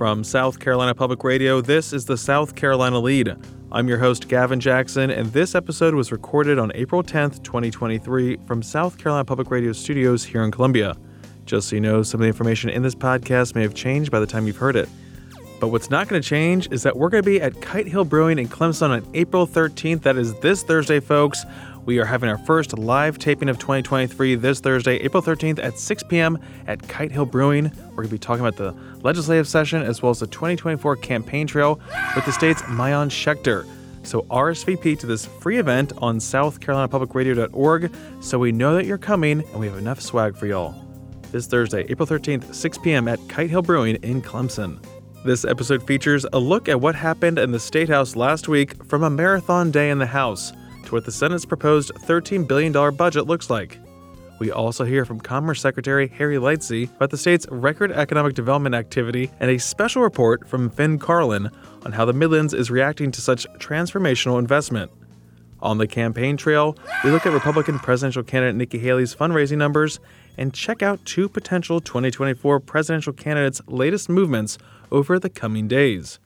From South Carolina Public Radio, this is the South Carolina Lead. I'm your host, Gavin Jackson, and this episode was recorded on April 10th, 2023, from South Carolina Public Radio studios here in Columbia. Just so you know, some of the information in this podcast may have changed by the time you've heard it. But what's not going to change is that we're going to be at Kite Hill Brewing in Clemson on April 13th. That is this Thursday, folks. We are having our first live taping of 2023 this Thursday, April 13th at 6 p.m. at Kite Hill Brewing. We're going to be talking about the legislative session as well as the 2024 campaign trail with the state's Maayan Schechter. So RSVP to this free event on southcarolinapublicradio.org so we know that you're coming and we have enough swag for y'all. This Thursday, April 13th, 6 p.m. at Kite Hill Brewing in Clemson. This episode features a look at what happened in the State House last week from a marathon day in the House to what the Senate's proposed $13 billion budget looks like. We also hear from Commerce Secretary Harry Lightsey about the state's record economic development activity and a special report from Finn Carlin on how the Midlands is reacting to such transformational investment. On the campaign trail, we look at Republican presidential candidate Nikki Haley's fundraising numbers and check out two potential 2024 presidential candidates' latest movements over the coming days.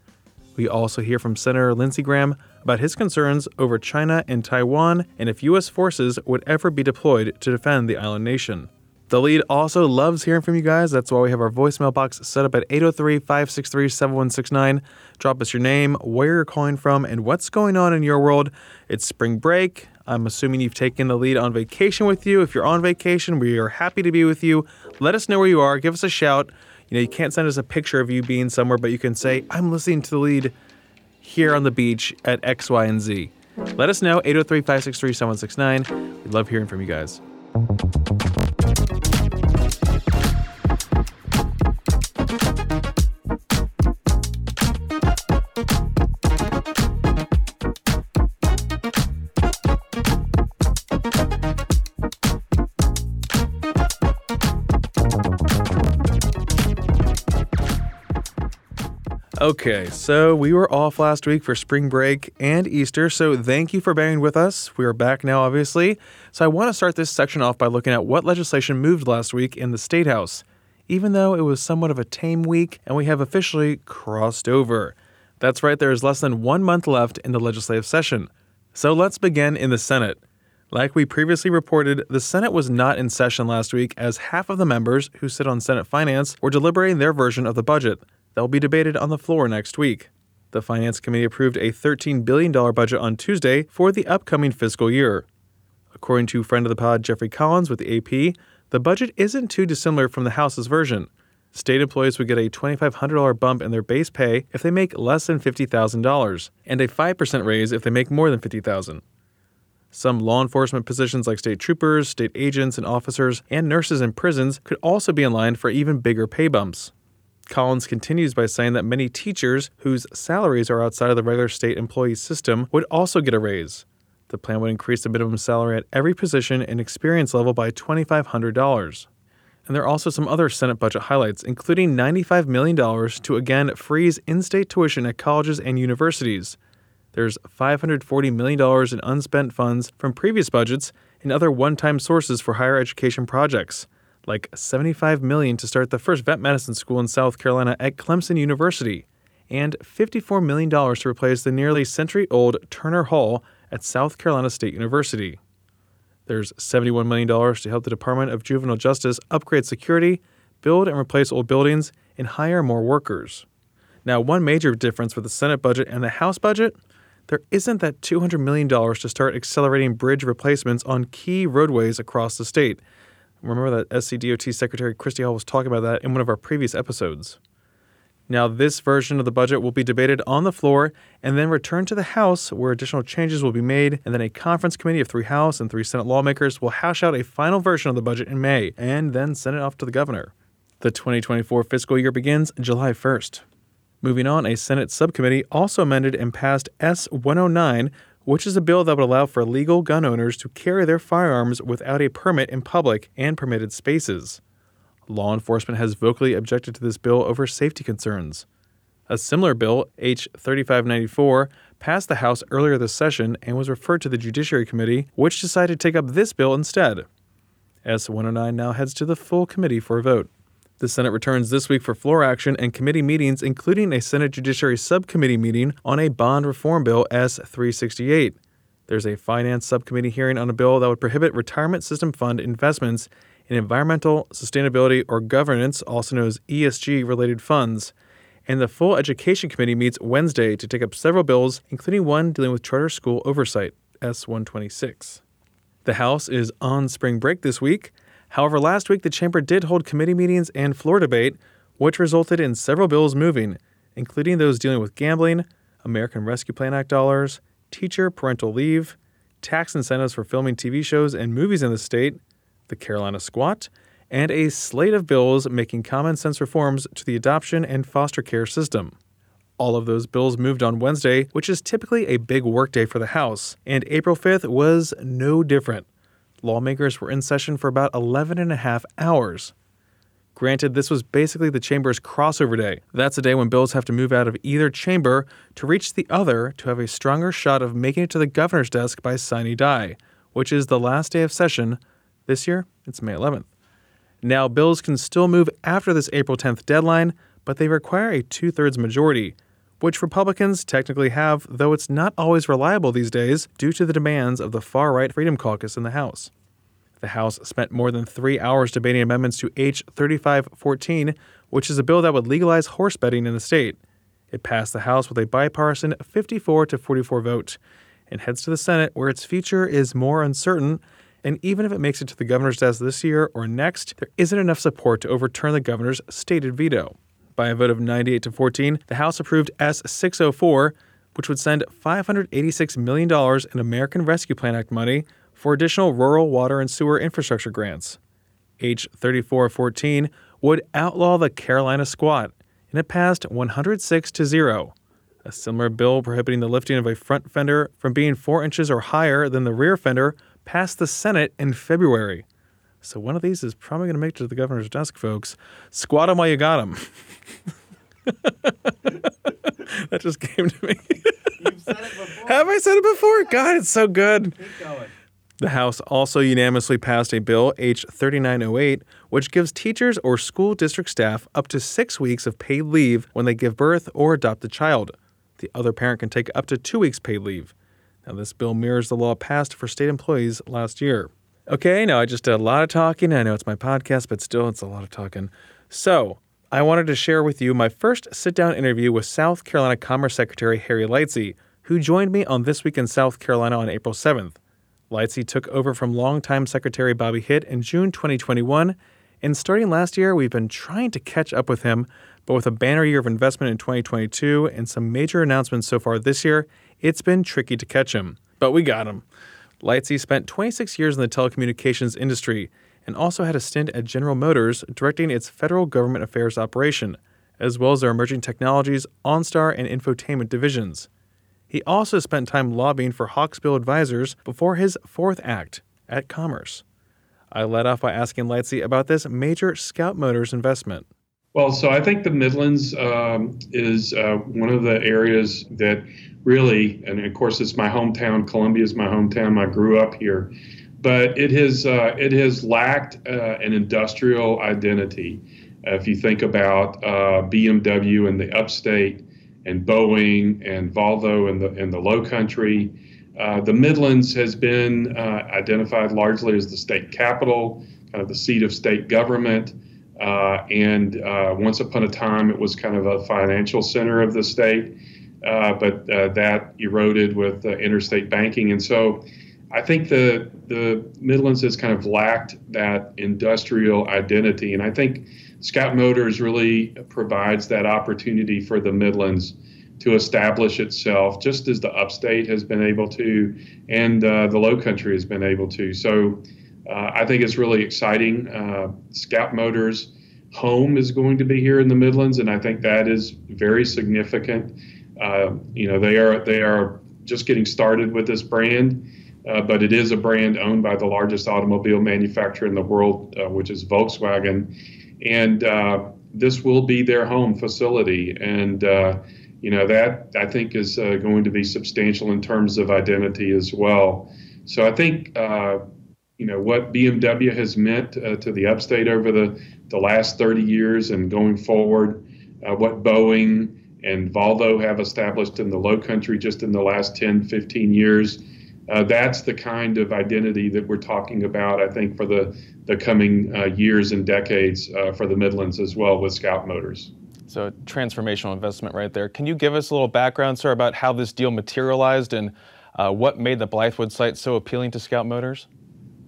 We also hear from Senator Lindsey Graham about his concerns over China and Taiwan and if U.S. forces would ever be deployed to defend the island nation. The lead also loves hearing from you guys. That's why we have our voicemail box set up at 803 563 7169. Drop us your name, where you're calling from, and what's going on in your world. It's spring break. I'm assuming you've taken the lead on vacation with you. If you're on vacation, we are happy to be with you. Let us know where you are. Give us a shout. You know, you can't send us a picture of you being somewhere, but you can say, I'm listening to the lead here on the beach at X, Y, and Z. Let us know, 803 563 7169. We'd love hearing from you guys. Okay, so we were off last week for spring break and Easter, so thank you for bearing with us. We are back now, obviously. So I want to start this section off by looking at what legislation moved last week in the State House, even though it was somewhat of a tame week and we have officially crossed over. That's right, there is less than one month left in the legislative session. So let's begin in the Senate. Like we previously reported, the Senate was not in session last week as half of the members who sit on Senate Finance were deliberating their version of the budget that will be debated on the floor next week. The Finance Committee approved a $13 billion budget on Tuesday for the upcoming fiscal year. According to friend of the pod Jeffrey Collins with the AP, the budget isn't too dissimilar from the House's version. State employees would get a $2,500 bump in their base pay if they make less than $50,000, and a 5% raise if they make more than $50,000. Some law enforcement positions like state troopers, state agents, and officers, and nurses in prisons could also be in line for even bigger pay bumps. Collins continues by saying that many teachers whose salaries are outside of the regular state employee system would also get a raise. The plan would increase the minimum salary at every position and experience level by $2,500. And there are also some other Senate budget highlights, including $95 million to again freeze in state tuition at colleges and universities. There's $540 million in unspent funds from previous budgets and other one time sources for higher education projects like 75 million to start the first vet medicine school in South Carolina at Clemson University, and $54 million to replace the nearly century-old Turner Hall at South Carolina State University. There's $71 million to help the Department of Juvenile Justice upgrade security, build and replace old buildings, and hire more workers. Now, one major difference with the Senate budget and the House budget there isn't that $200 million to start accelerating bridge replacements on key roadways across the state, Remember that SCDOT Secretary Christy Hall was talking about that in one of our previous episodes. Now, this version of the budget will be debated on the floor and then returned to the House, where additional changes will be made, and then a conference committee of three House and three Senate lawmakers will hash out a final version of the budget in May and then send it off to the governor. The 2024 fiscal year begins July 1st. Moving on, a Senate subcommittee also amended and passed S 109, which is a bill that would allow for legal gun owners to carry their firearms without a permit in public and permitted spaces. Law enforcement has vocally objected to this bill over safety concerns. A similar bill, H 3594, passed the House earlier this session and was referred to the Judiciary Committee, which decided to take up this bill instead. S 109 now heads to the full committee for a vote. The Senate returns this week for floor action and committee meetings, including a Senate Judiciary Subcommittee meeting on a bond reform bill S 368. There's a Finance Subcommittee hearing on a bill that would prohibit retirement system fund investments in environmental, sustainability, or governance, also known as ESG related funds. And the full Education Committee meets Wednesday to take up several bills, including one dealing with charter school oversight, S 126. The House is on spring break this week. However, last week the chamber did hold committee meetings and floor debate, which resulted in several bills moving, including those dealing with gambling, American Rescue Plan Act dollars, teacher parental leave, tax incentives for filming TV shows and movies in the state, the Carolina Squat, and a slate of bills making common sense reforms to the adoption and foster care system. All of those bills moved on Wednesday, which is typically a big workday for the House, and April 5th was no different lawmakers were in session for about 11 and a half hours. Granted, this was basically the chamber's crossover day. That's a day when bills have to move out of either chamber to reach the other to have a stronger shot of making it to the governor's desk by sine die, which is the last day of session. This year, it's May 11th. Now, bills can still move after this April 10th deadline, but they require a two thirds majority, which Republicans technically have, though it's not always reliable these days due to the demands of the far right Freedom Caucus in the House. The House spent more than three hours debating amendments to H 3514, which is a bill that would legalize horse betting in the state. It passed the House with a bipartisan 54 to 44 vote and heads to the Senate, where its future is more uncertain. And even if it makes it to the governor's desk this year or next, there isn't enough support to overturn the governor's stated veto. By a vote of 98 to 14, the House approved S 604, which would send $586 million in American Rescue Plan Act money for additional rural water and sewer infrastructure grants. H 3414 would outlaw the Carolina squat, and it passed 106 to 0. A similar bill prohibiting the lifting of a front fender from being 4 inches or higher than the rear fender passed the Senate in February. So one of these is probably going to make it to the governor's desk, folks. Squat them while you got them. that just came to me. Have I said it before? God, it's so good. Keep going. The House also unanimously passed a bill, H 3908, which gives teachers or school district staff up to six weeks of paid leave when they give birth or adopt a child. The other parent can take up to two weeks paid leave. Now, this bill mirrors the law passed for state employees last year. Okay, now I just did a lot of talking. I know it's my podcast, but still, it's a lot of talking. So, I wanted to share with you my first sit down interview with South Carolina Commerce Secretary Harry Lightsey, who joined me on This Week in South Carolina on April 7th. Lightsey took over from longtime Secretary Bobby Hitt in June 2021, and starting last year, we've been trying to catch up with him, but with a banner year of investment in 2022 and some major announcements so far this year, it's been tricky to catch him. But we got him. Lightsey spent 26 years in the telecommunications industry and also had a stint at General Motors directing its federal government affairs operation, as well as their emerging technologies, OnStar, and infotainment divisions. He also spent time lobbying for Hawksbill Advisors before his fourth act at Commerce. I led off by asking Lightsey about this major Scout Motors investment. Well, so I think the Midlands um, is uh, one of the areas that really, and of course, it's my hometown. Columbia is my hometown. I grew up here, but it has uh, it has lacked uh, an industrial identity. if you think about uh, BMW in the upstate, and Boeing and Volvo in the in the Low Country. Uh, the Midlands has been uh, identified largely as the state capital, kind of the seat of state government. Uh, and uh, once upon a time, it was kind of a financial center of the state, uh, but uh, that eroded with interstate banking. And so I think the, the Midlands has kind of lacked that industrial identity. And I think Scout Motors really provides that opportunity for the Midlands to establish itself, just as the upstate has been able to, and uh, the low country has been able to. So uh, I think it's really exciting. Uh, Scout Motors home is going to be here in the Midlands, and I think that is very significant. Uh, you know, they are they are just getting started with this brand. Uh, but it is a brand owned by the largest automobile manufacturer in the world, uh, which is Volkswagen, and this will be their home facility. And you know that I think is going to be substantial in terms of identity as well. So I think uh, you know what BMW has meant uh, to the upstate over the, the last 30 years and going forward, uh, what Boeing and Volvo have established in the low country just in the last 10, 15 years. Uh, that's the kind of identity that we're talking about, I think, for the, the coming uh, years and decades uh, for the Midlands as well with Scout Motors. So, transformational investment right there. Can you give us a little background, sir, about how this deal materialized and uh, what made the Blythewood site so appealing to Scout Motors?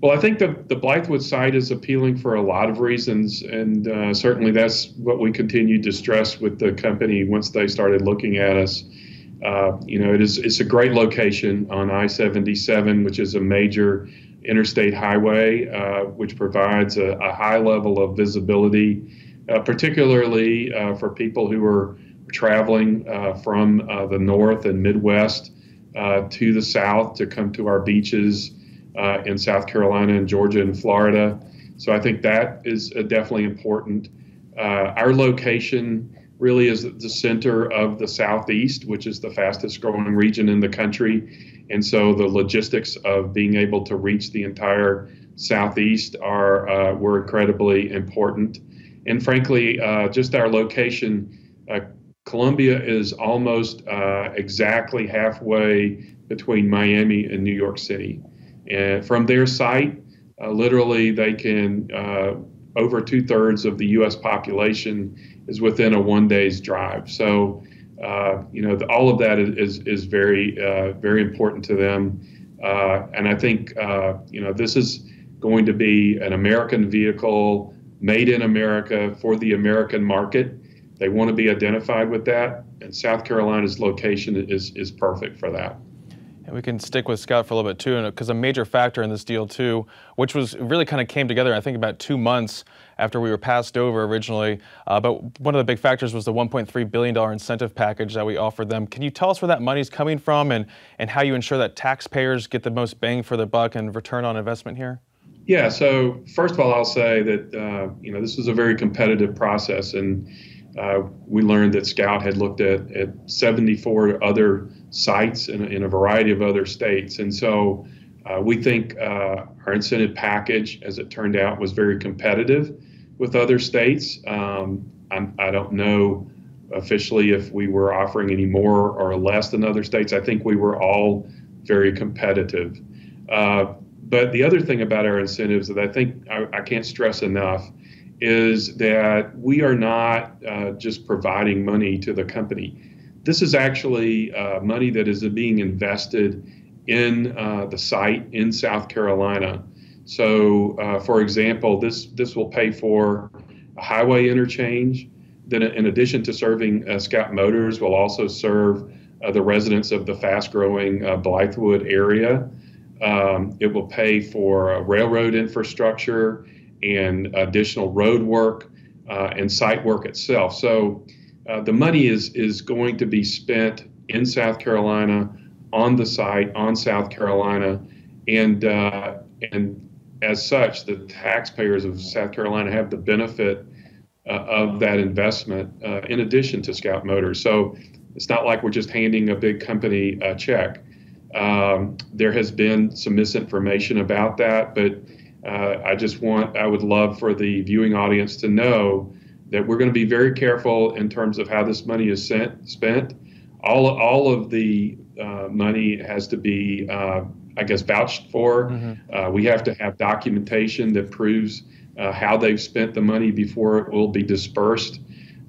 Well, I think the, the Blythewood site is appealing for a lot of reasons, and uh, certainly that's what we continued to stress with the company once they started looking at us. Uh, you know, it is it's a great location on I-77, which is a major interstate highway, uh, which provides a, a, high level of visibility, uh, particularly uh, for people who are traveling uh, from the north and Midwest to the south to come to our beaches uh, in South Carolina and Georgia and Florida. So I think that is definitely important. Uh, our location really is the center of the Southeast, which is the fastest growing region in the country. And so the logistics of being able to reach the entire Southeast are uh, were incredibly important. And frankly, uh, just our location, uh, Columbia is almost uh, exactly halfway between Miami and New York City. And from their site, uh, literally, they can, uh, over two thirds of the U.S. population is within a one day's drive. So, uh, you know, the, all of that is, is very, uh, very important to them. Uh, and I think, uh, you know, this is going to be an American vehicle made in America for the American market. They want to be identified with that. And South Carolina's location is, is perfect for that. We can stick with Scout for a little bit too, because a major factor in this deal too, which was really kind of came together, I think, about two months after we were passed over originally. Uh, but one of the big factors was the $1.3 billion incentive package that we offered them. Can you tell us where that money is coming from and, and how you ensure that taxpayers get the most bang for the buck and return on investment here? Yeah, so first of all, I'll say that uh, you know this was a very competitive process, and uh, we learned that Scout had looked at, at 74 other sites in a, in a variety of other states. And so uh, we think uh, our incentive package, as it turned out, was very competitive with other states. Um, I don't know officially if we were offering any more or less than other states. I think we were all very competitive. Uh, but the other thing about our incentives that I think I, I can't stress enough is that we are not uh, just providing money to the company. This is actually uh, money that is being invested in uh, the site in South Carolina. So, uh, for example, this this will pay for a highway interchange. Then, in addition to serving uh, Scout Motors, will also serve uh, the residents of the fast-growing Blythewood area. Um, it will pay for railroad infrastructure and additional road work uh, and site work itself. So uh, the money is is going to be spent in South Carolina on the site on South Carolina, and uh, and as such, the taxpayers of South Carolina have the benefit uh, of that investment uh, in addition to Scout Motors. So it's not like we're just handing a big company a check. Um, there has been some misinformation about that, but uh, I just want, I would love for the viewing audience to know that we're going to be very careful in terms of how this money is sent, spent. All, all of the uh, money has to be, uh, I guess, vouched for. Mm-hmm. Uh, we have to have documentation that proves uh, how they've spent the money before it will be dispersed.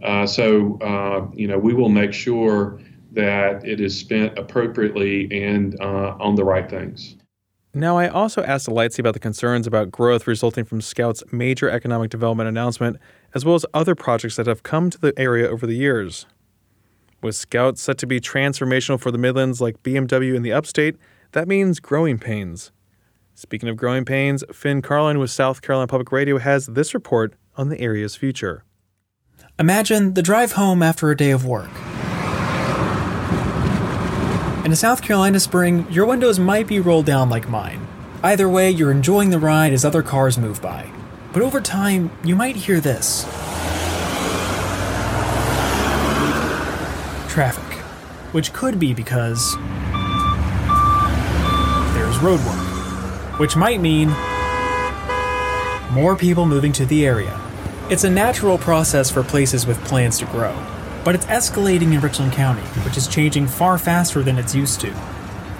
Uh, so, you know, we will make sure that it is spent appropriately and on the right things. Now, I also asked Lightsey about the concerns about growth resulting from Scout's major economic development announcement, as well as other projects that have come to the area over the years. With Scout set to be transformational for the Midlands like BMW in the upstate, that means growing pains. Speaking of growing pains, Finn Carlin with South Carolina Public Radio has this report on the area's future. Imagine the drive home after a day of work. In a South Carolina spring, your windows might be rolled down like mine. Either way, you're enjoying the ride as other cars move by. But over time, you might hear this traffic, which could be because there's road work, which might mean more people moving to the area. It's a natural process for places with plans to grow, but it's escalating in Richland County, which is changing far faster than it's used to.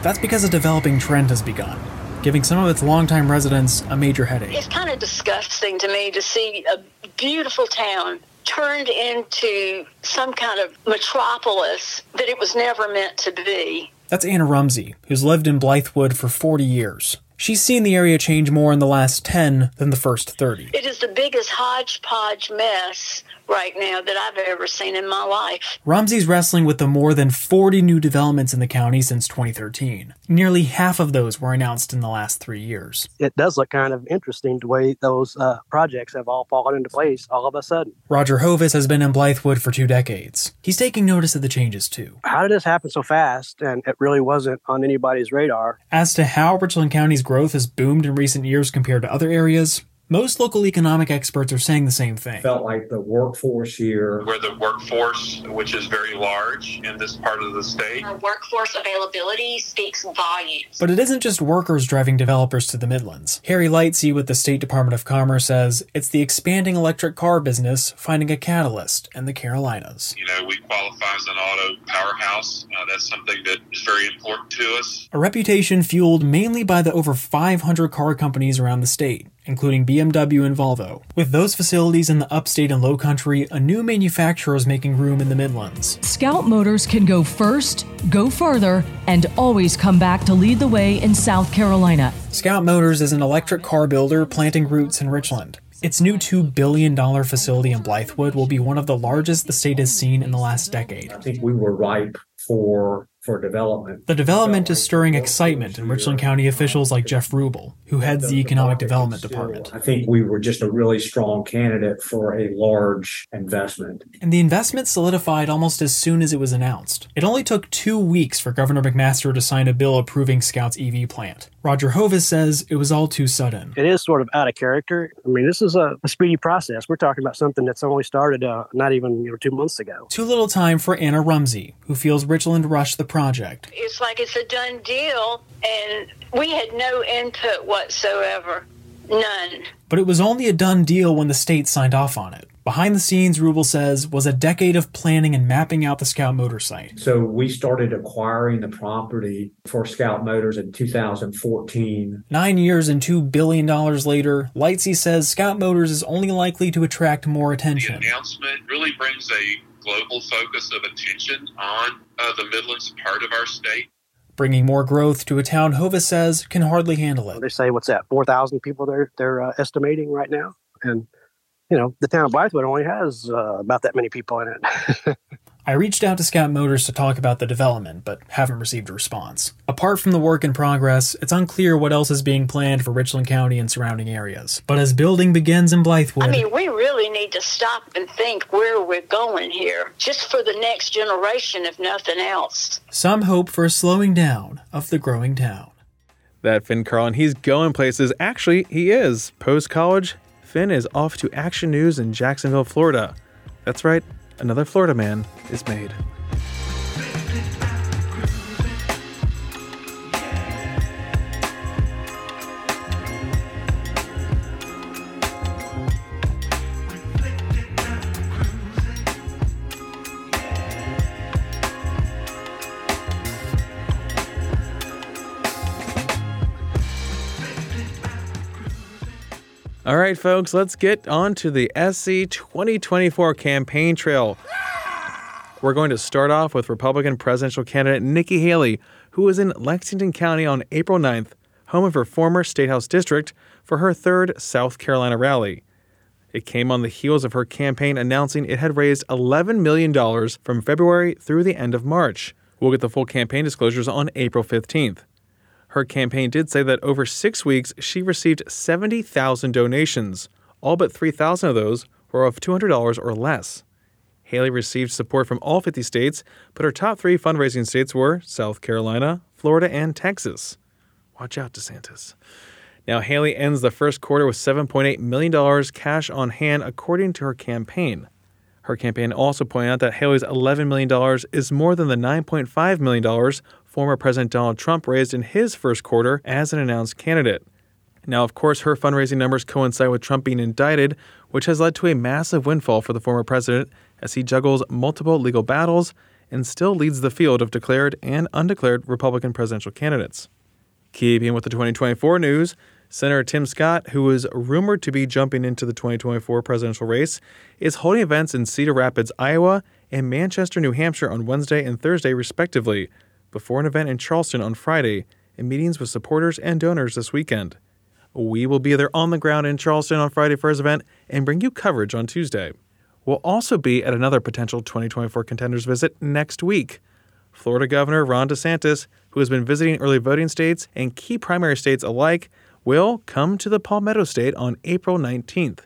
That's because a developing trend has begun, giving some of its longtime residents a major headache. It's kind of disgusting to me to see a beautiful town turned into some kind of metropolis that it was never meant to be. That's Anna Rumsey, who's lived in Blythewood for 40 years. She's seen the area change more in the last 10 than the first 30. It is the biggest hodgepodge mess right now that I've ever seen in my life. Rumsey's wrestling with the more than 40 new developments in the county since 2013. Nearly half of those were announced in the last three years. It does look kind of interesting the way those uh, projects have all fallen into place all of a sudden. Roger Hovis has been in Blythewood for two decades. He's taking notice of the changes too. How did this happen so fast and it really wasn't on anybody's radar? As to how Richland County's growth has boomed in recent years compared to other areas, most local economic experts are saying the same thing. Felt like the workforce here. We're the workforce, which is very large in this part of the state. Our workforce availability speaks volumes. But it isn't just workers driving developers to the Midlands. Harry Lightsey with the State Department of Commerce says it's the expanding electric car business finding a catalyst in the Carolinas. You know, we qualify as an auto powerhouse. Uh, that's something that is very important to us. A reputation fueled mainly by the over 500 car companies around the state including BMW and Volvo. With those facilities in the upstate and low country, a new manufacturer is making room in the Midlands. Scout Motors can go first, go further, and always come back to lead the way in South Carolina. Scout Motors is an electric car builder planting roots in Richland. Its new $2 billion facility in Blythewood will be one of the largest the state has seen in the last decade. I think we were ripe for for development. The development is stirring excitement in Richland County officials like Jeff Ruble, who heads the Economic Development Department. I think we were just a really strong candidate for a large investment. And the investment solidified almost as soon as it was announced. It only took two weeks for Governor McMaster to sign a bill approving Scout's EV plant. Roger Hovis says it was all too sudden. It is sort of out of character. I mean, this is a, a speedy process. We're talking about something that's only started uh, not even you know two months ago. Too little time for Anna Rumsey, who feels Richland rushed the project. It's like it's a done deal, and we had no input whatsoever. None. But it was only a done deal when the state signed off on it. Behind the scenes, Ruble says, was a decade of planning and mapping out the Scout Motor site. So we started acquiring the property for Scout Motors in 2014. Nine years and $2 billion later, Lightsey says Scout Motors is only likely to attract more attention. The announcement really brings a global focus of attention on uh, the Midlands part of our state. Bringing more growth to a town Hovis says can hardly handle it. They say, what's that, 4,000 people they're, they're uh, estimating right now? And you know, the town of Blythewood only has uh, about that many people in it. I reached out to Scout Motors to talk about the development, but haven't received a response. Apart from the work in progress, it's unclear what else is being planned for Richland County and surrounding areas. But as building begins in Blythewood, I mean, we really need to stop and think where we're going here, just for the next generation, if nothing else. Some hope for a slowing down of the growing town. That Finn Carlin, he's going places. Actually, he is. Post college, Finn is off to Action News in Jacksonville, Florida. That's right, another Florida man is made. All right, folks, let's get on to the SC 2024 campaign trail. We're going to start off with Republican presidential candidate Nikki Haley, who was in Lexington County on April 9th, home of her former State House district, for her third South Carolina rally. It came on the heels of her campaign announcing it had raised $11 million from February through the end of March. We'll get the full campaign disclosures on April 15th. Her campaign did say that over six weeks, she received 70,000 donations. All but 3,000 of those were of $200 or less. Haley received support from all 50 states, but her top three fundraising states were South Carolina, Florida, and Texas. Watch out, DeSantis. Now, Haley ends the first quarter with $7.8 million cash on hand, according to her campaign. Her campaign also pointed out that Haley's $11 million is more than the $9.5 million former President Donald Trump raised in his first quarter as an announced candidate. Now, of course, her fundraising numbers coincide with Trump being indicted, which has led to a massive windfall for the former president as he juggles multiple legal battles and still leads the field of declared and undeclared Republican presidential candidates. Keeping with the 2024 news, Senator Tim Scott, who is rumored to be jumping into the 2024 presidential race, is holding events in Cedar Rapids, Iowa, and Manchester, New Hampshire on Wednesday and Thursday, respectively, before an event in Charleston on Friday, and meetings with supporters and donors this weekend. We will be there on the ground in Charleston on Friday for his event and bring you coverage on Tuesday. We'll also be at another potential 2024 contenders visit next week. Florida Governor Ron DeSantis, who has been visiting early voting states and key primary states alike, will come to the Palmetto State on April 19th.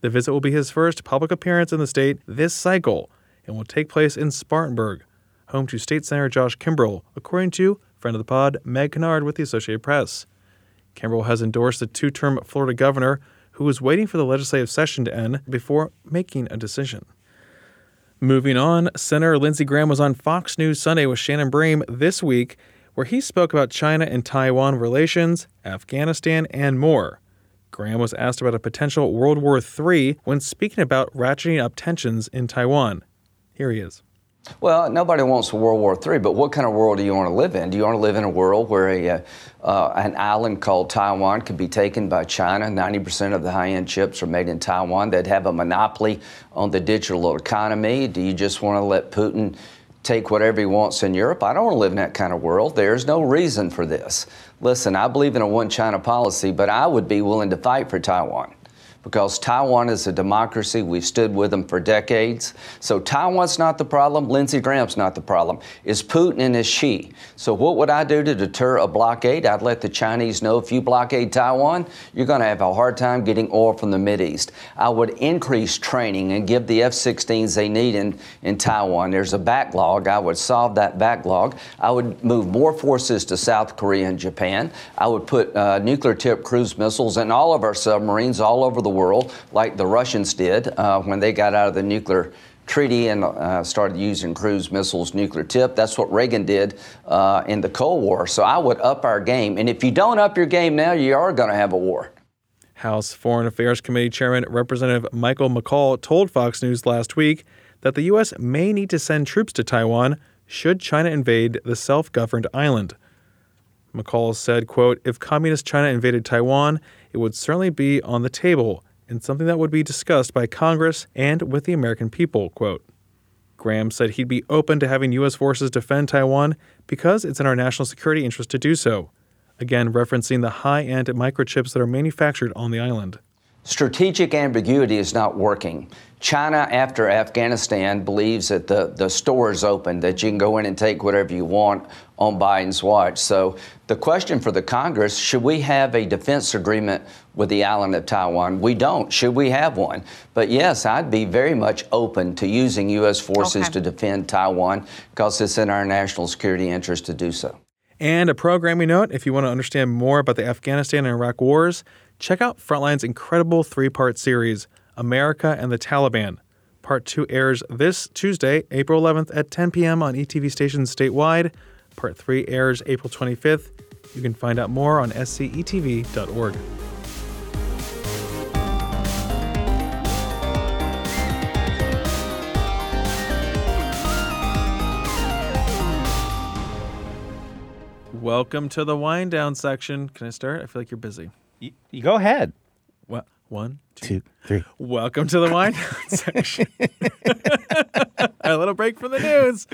The visit will be his first public appearance in the state this cycle and will take place in Spartanburg, home to State Senator Josh Kimbrell, according to friend of the pod Meg Kinnard with the Associated Press. Kimbrell has endorsed the two term Florida governor who is waiting for the legislative session to end before making a decision. Moving on, Senator Lindsey Graham was on Fox News Sunday with Shannon Bream this week where he spoke about China and Taiwan relations, Afghanistan, and more. Graham was asked about a potential World War III when speaking about ratcheting up tensions in Taiwan. Here he is. Well, nobody wants World War III, but what kind of world do you want to live in? Do you want to live in a world where a, uh an island called Taiwan could be taken by China? 90% of the high end chips are made in Taiwan. They'd have a monopoly on the digital economy. Do you just want to let Putin take whatever he wants in Europe. I don't want to live in that kind of world. There's no reason for this. Listen, I believe in a one China policy, but I would be willing to fight for Taiwan because Taiwan is a democracy. We've stood with them for decades. So Taiwan's not the problem. Lindsey Graham's not the problem. It's Putin and it's Xi. So what would I do to deter a blockade? I'd let the Chinese know if you blockade Taiwan, you're going to have a hard time getting oil from the East. I would increase training and give the F-16s they need in, in Taiwan. There's a backlog. I would solve that backlog. I would move more forces to South Korea and Japan. I would put uh, nuclear-tipped cruise missiles in all of our submarines all over the world, like the Russians did uh, when they got out of the nuclear treaty and uh, started using cruise missiles, nuclear tip. That's what Reagan did uh, in the Cold War. So I would up our game. And if you don't up your game now, you are going to have a war. House Foreign Affairs Committee Chairman Representative Michael McCaul told Fox News last week that the U.S. may need to send troops to Taiwan should China invade the self governed island. McCaul said, quote, If communist China invaded Taiwan, it would certainly be on the table and something that would be discussed by Congress and with the American people, quote. Graham said he'd be open to having U.S. forces defend Taiwan because it's in our national security interest to do so, again referencing the high end microchips that are manufactured on the island. Strategic ambiguity is not working. China, after Afghanistan, believes that the, the store is open, that you can go in and take whatever you want on Biden's watch. So the question for the Congress should we have a defense agreement with the island of Taiwan? We don't. Should we have one? But yes, I'd be very much open to using U.S. forces okay. to defend Taiwan because it's in our national security interest to do so. And a programming note if you want to understand more about the Afghanistan and Iraq wars, check out Frontline's incredible three part series, America and the Taliban. Part 2 airs this Tuesday, April 11th at 10 p.m. on ETV stations statewide. Part 3 airs April 25th. You can find out more on scetv.org. Welcome to the wind down section. Can I start? I feel like you're busy. You, you go ahead. Well, one, two, three. Welcome to the wine section. a little break from the news.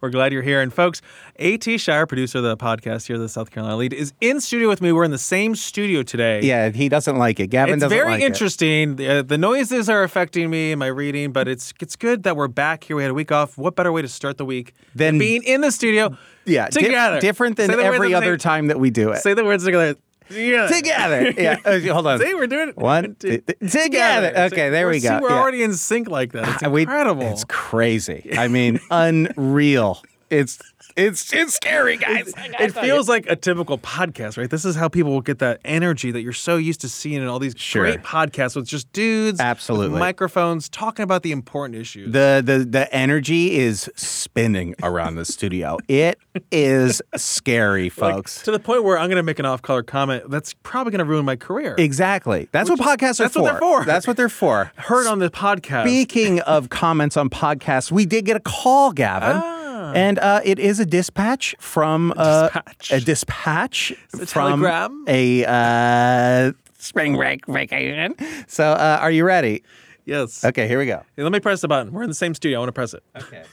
We're glad you're here. And folks, A.T. Shire, producer of the podcast here, the South Carolina lead, is in studio with me. We're in the same studio today. Yeah, he doesn't like it. Gavin it's doesn't very like interesting. The, uh, the noises are affecting me in my reading, but it's it's good that we're back here. We had a week off. What better way to start the week than being in the studio? Yeah, together. different than every other time that we do it. Say the words together. Together. Together. Yeah. Uh, hold on. See, we're doing it. One. T- t- together. Okay, there we're, we go. See, we're yeah. already in sync like that. It's incredible. We, it's crazy. I mean, unreal. It's it's it's scary, guys. It feels like a typical podcast, right? This is how people will get that energy that you're so used to seeing in all these Sure. great podcasts with just dudes, with Absolutely. microphones talking about the important issues. the the the energy is spinning around the studio. It is scary, Like, folks. to the point where I'm going to make an off-color comment that's probably going to ruin my career. Exactly. That's what podcasts are that's for. what they're for. That's what they're for. Heard on the podcast. Speaking of comments on podcasts, we did get a call, Gavin. Ah. And uh, it is a dispatch from uh, a dispatch a from telegram? a uh, spring break vacation. So, uh, are you ready? Yes. Okay, here we go. Hey, let me press the button. We're in the same studio. I want to press it. Okay.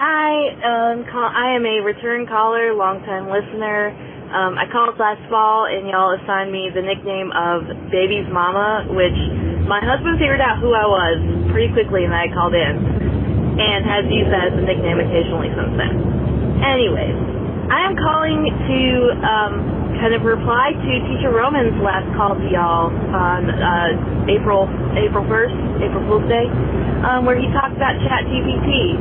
Hi, um, call, I am a return caller, longtime listener. Um, I called last fall, and y'all assigned me the nickname of Baby's Mama, which my husband figured out who I was pretty quickly, and I called in, and has used that as a nickname occasionally since then. Anyways, I am calling to um, kind of reply to Teacher Roman's last call to y'all on uh, April April 1st, April Fool's Day, um, where he talked about ChatGPT.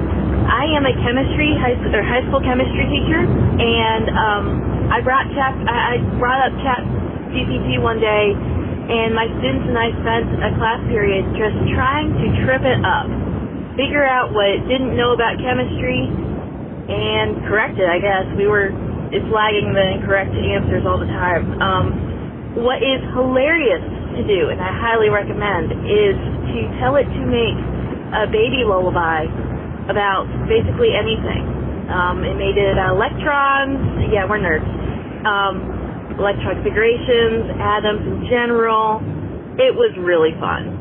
I am a chemistry high school, or high school chemistry teacher, and um, I brought chat I, I brought up ChatGPT one day, and my students and I spent a class period just trying to trip it up, figure out what it didn't know about chemistry, and correct it. I guess we were it's lagging the incorrect answers all the time. Um, what is hilarious to do, and I highly recommend, is to tell it to make a baby lullaby about basically anything. Um, it made it electrons. Yeah, we're nerds. Um, electron configurations, atoms in general. It was really fun.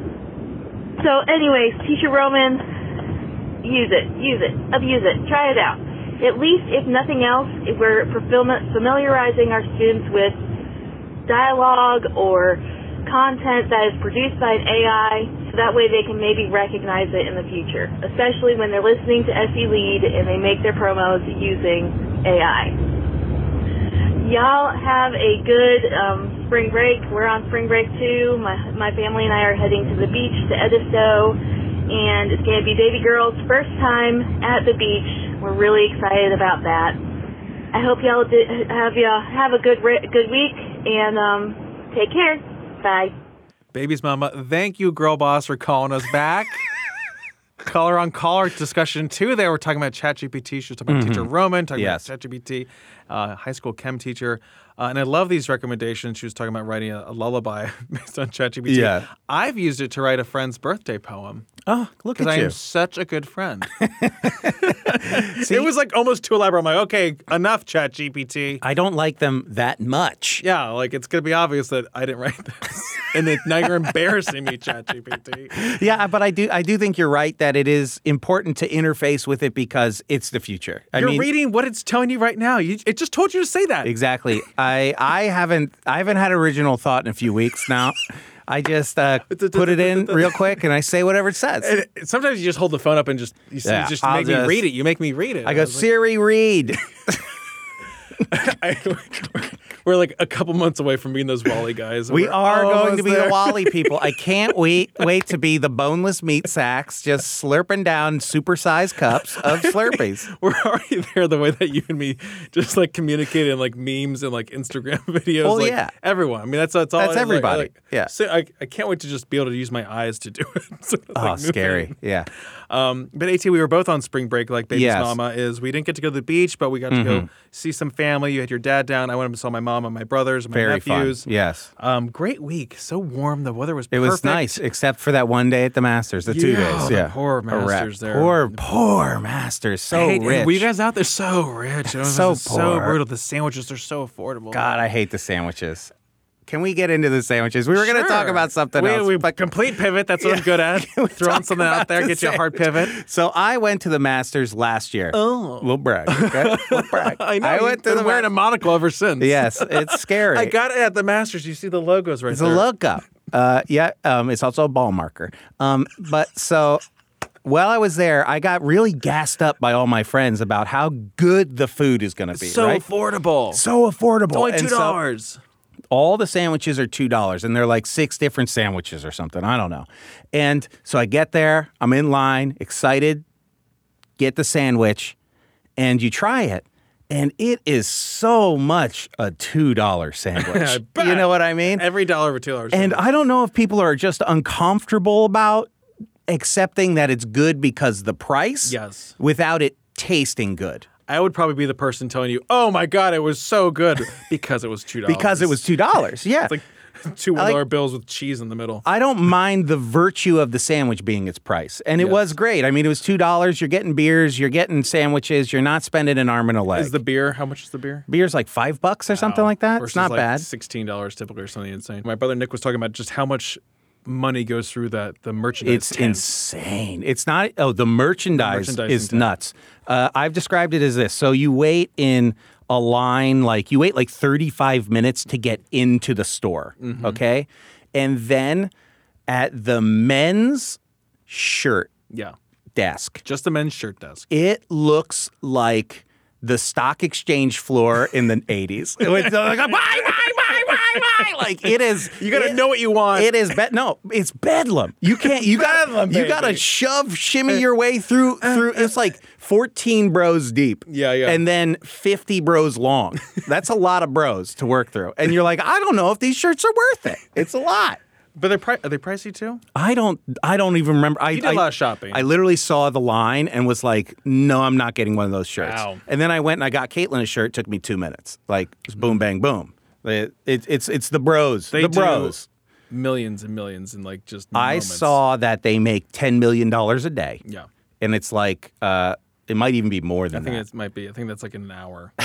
So, anyways, Teacher Roman, use it, use it, abuse it, try it out. At least, if nothing else, if we're familiarizing our students with dialogue or content that is produced by an AI, so that way they can maybe recognize it in the future, especially when they're listening to SC Lead and they make their promos using AI. Y'all have a good um, spring break. We're on spring break too. My my family and I are heading to the beach to Edisto, and it's going to be baby girl's first time at the beach. We're really excited about that. I hope y'all di- have y'all have a good good week and um, take care. Bye. Baby's mama, thank you, girl boss, for calling us back. caller on caller discussion too. There, we're talking about ChatGPT. She was talking about Mhm. teacher Roman, talking Yes. about ChatGPT, uh, high school chem teacher. Uh, and I love these recommendations. She was talking about writing a, a lullaby based on ChatGPT. Yeah. I've used it to write a friend's birthday poem. Oh, look Because at I you. am such a good friend. it was like almost too elaborate. I'm like, okay, enough, ChatGPT. I don't like them that much. Yeah, like it's gonna be obvious that I didn't write this, and that now you're embarrassing me, ChatGPT. Yeah, but I do I do think you're right that it is important to interface with it because it's the future. I you're mean, reading what it's telling you right now. You, it just told you to say that. Exactly. I I haven't I haven't had original thought in a few weeks now. I just uh, put it in real quick and I say whatever it says. And sometimes you just hold the phone up and just you Yeah, just I'll make me just- read it. You make me read it. I go was like- Siri read. we're like a couple months away from being those WALL-E guys. We We're going to be there. the WALL-E people. I can't wait wait to be the boneless meat sacks just slurping down supersized cups of Slurpees. We're already there the way that you and me just like communicate in like memes and like Instagram videos. Well, like, yeah. everyone. I mean, that's that's all. That's is. Like, everybody. like- Yeah. So I, I can't wait to just be able to use my eyes to do it. So Oh, scary. Yeah. Um, but AT, we were both on spring break, like baby's Yes. mama is. We didn't get to go to the beach, but we got to go Mhm. see some family. You had your dad down. I went up and saw my mom and my brothers, and my Very fun. nephews. Yes. Um, great week. So warm. The weather was. It was nice, except for that one day at the Masters, the two days. the Yeah, poor Masters there. Poor, poor Masters. So Hey, rich. Were you guys out there so rich? So so poor. brutal. The sandwiches are so affordable. God, I hate the sandwiches. Can we get into the sandwiches? We were going to talk about something we, else. We, complete pivot. That's what I'm good at. Throwing something out there, the get you a hard pivot. So I went to the Masters last year. Oh. Little brag. Okay? Little brag. I know. I went to been the wearing a monocle ever since. Yes, it's scary. I got it at the Masters. You see the logos right It's there. a logo. Uh, yeah, um, it's also a ball marker. Um, but so while I was there, I got really gassed up by all my friends about how good the food is going to be. so right? affordable. so affordable. It's only And two so dollars. All the sandwiches are two dollars, and they're like six different sandwiches or something. I don't know. And so I get there, I'm in line, excited, get the sandwich, and you try it, and it is so much a two dollar sandwich. you know what I mean? Every dollar for two dollars. And I don't know if people are just uncomfortable about accepting that it's good because the price, Yes. without it tasting good. I would probably be the person telling you, "Oh my god, it was so good," because it was two dollars. Because it was two dollars. Yeah. It's like two I one like- bills with cheese in the middle. I don't mind the virtue of the sandwich being its price. And it was great. I mean, it was $2. You're getting beers, you're getting sandwiches, you're not spending an arm and a leg. Is the beer? How much is the beer? Beer's like five bucks or something like that. Versus It's not like bad. Sixteen dollars typically, or something insane. My brother Nick was talking about just how much money goes through that the merchandise. It's tent. insane. It's not. Oh, the merchandise, merchandising is tent. nuts. Uh, I've described it as this. So you wait in a line, like you wait like 35 minutes to get into the store. Mhm. Okay, and then at the men's shirt Yeah, desk, just the men's shirt desk. it looks like the stock exchange floor in the 80s. It was uh, like, buy, buy, buy, buy, buy. Like it is. You gotta know what you want. It is be- no, it's bedlam. You can't. You got You got to shove, shimmy uh, your way through. Uh, through. It's like 14 bros deep. Yeah, yeah. And then 50 bros long. That's a lot of bros to work through. And you're like, I don't know if these shirts are worth it. It's a lot. But they're pri- are they pricey too? I don't. I don't even remember. I You did I- a lot of shopping. I literally saw the line and was like, "No, I'm not getting one of those shirts." Wow. And then I went and I got Caitlin a shirt. It took me two minutes. Like it's boom, bang, boom. It, it, it's it's the bros. They the do bros. millions and millions in like just. I moments. saw that they make ten million dollars a day. Yeah. And it's like, uh, it might even be more than I think that. it might be. I think that's like an hour.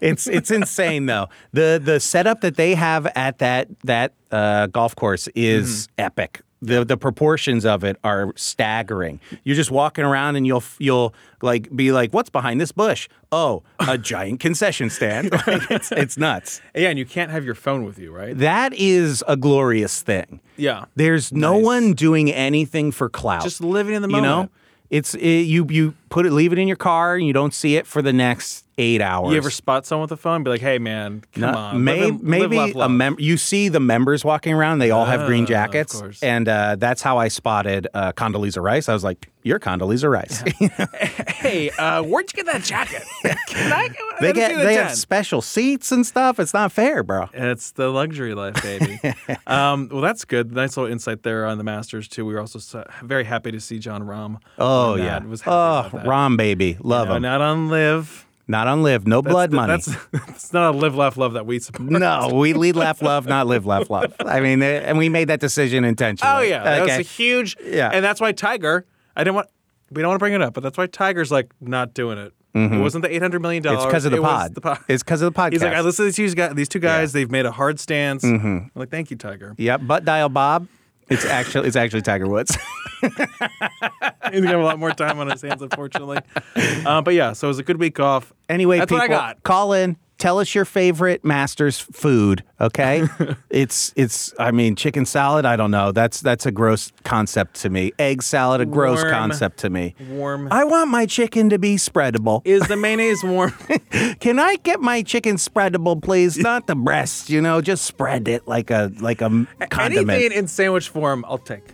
it's it's insane though. The the setup that they have at that that uh, golf course is Mm-hmm. epic. The the proportions of it are staggering. You're just walking around and you'll you'll like be like, "What's behind this bush?" Oh, a giant concession stand. Like, it's, it's nuts. yeah, and you can't have your phone with you, right? That is a glorious thing. Yeah. There's no Nice. one doing anything for clout. Just living in the you know, it's it, you you put it leave it in your car and you don't see it for the next eight hours. You ever spot someone with a phone? Be like, "Hey, man, come No, on." may- live live, maybe laugh, a mem- you see the members walking around. They all have green Ah, of jackets, and uh, that's how I spotted uh, Condoleezza Rice. I was like, "You're Condoleezza Rice." Hey, uh, where'd you get that jacket? Can I? they get they have special seats and stuff. It's not fair, bro. It's the luxury life, baby. um, well, that's good. Nice little insight there on the Masters too. We were also so- very happy to see Jon Rahm. Oh yeah. Was happy oh. Rahm baby, love him. not on live. Not on live, no blood money. That's, that's not a live, laugh, love that we support. no, we lead, laugh, love, not live, laugh, love. I mean, uh, and we made that decision intentionally. Oh yeah, that was a huge. Yeah. and that's why Tiger. I didn't want. We don't want to bring it up, but that's why Tiger's like not doing it. It Mhm. wasn't the eight hundred million dollars. It's because of the it pod. It's because of the podcast. He's like, I listen to these two guys. These two guys. They've made a hard stance. Mhm. I'm like, thank you, Tiger. Yep, butt dial Bob. It's actually it's actually Tiger Woods. He's gonna have a lot more time on his hands, unfortunately. Uh, but yeah, so it was a good week off. Anyway, That's people, what I got. call in. Tell us your favorite Masters food. Okay, it's it's. I mean, chicken salad. I don't know. That's that's a gross concept to me. Egg salad, a gross Warm. concept to me. Warm. I want my chicken to be spreadable. Is the mayonnaise warm? Can I get my chicken spreadable, please? Not the breast, you know. Just spread it like a like a condiment. Anything in sandwich form, I'll take.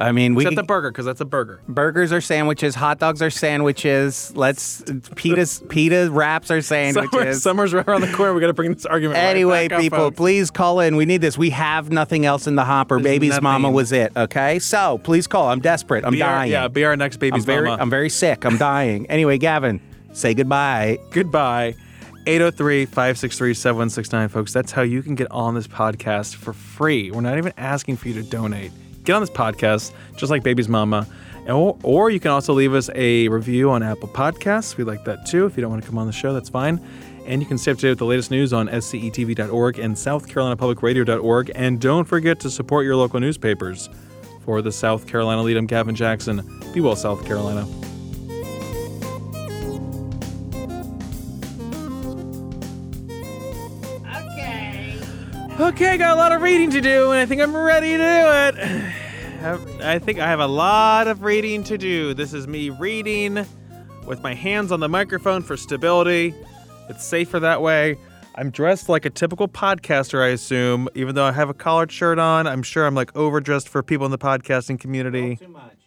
I mean, we Except could- the burger, because that's a burger. burgers are sandwiches. Hot dogs are sandwiches. Let's pita pita wraps are Summer, sandwiches. summer's right around the corner. We got to bring this argument. right Anyway, up, people, folks. please call in. We need this. We have nothing else in the hopper. There's Baby's nothing. mama was it. Okay, so please call. I'm desperate. I'm Be our- dying. yeah, be our next baby's I'm very, mama. I'm very sick. I'm dying. Anyway, Gavin, say goodbye. Goodbye. 803 563 7169, folks. That's how you can get on this podcast for free. We're not even asking for you to donate. Get on this podcast, just like Baby's Mama. Or, or you can also leave us a review on Apple Podcasts. We like that too. If you don't want to come on the show, that's fine. And you can stay up to date with the latest news on scetv.org and southcarolinapublicradio.org. And don't forget to support your local newspapers. For the South Carolina lead, I'm Gavin Jackson. Be well, South Carolina. Okay, Okay, I got a lot of reading to do, and I think I'm ready to do it. I think I have a lot of reading to do. This is me reading with my hands on the microphone for stability. It's safer that way. I'm dressed like a typical podcaster, I assume, even though I have a collared shirt on. I'm sure I'm like overdressed for people in the podcasting community. Too much.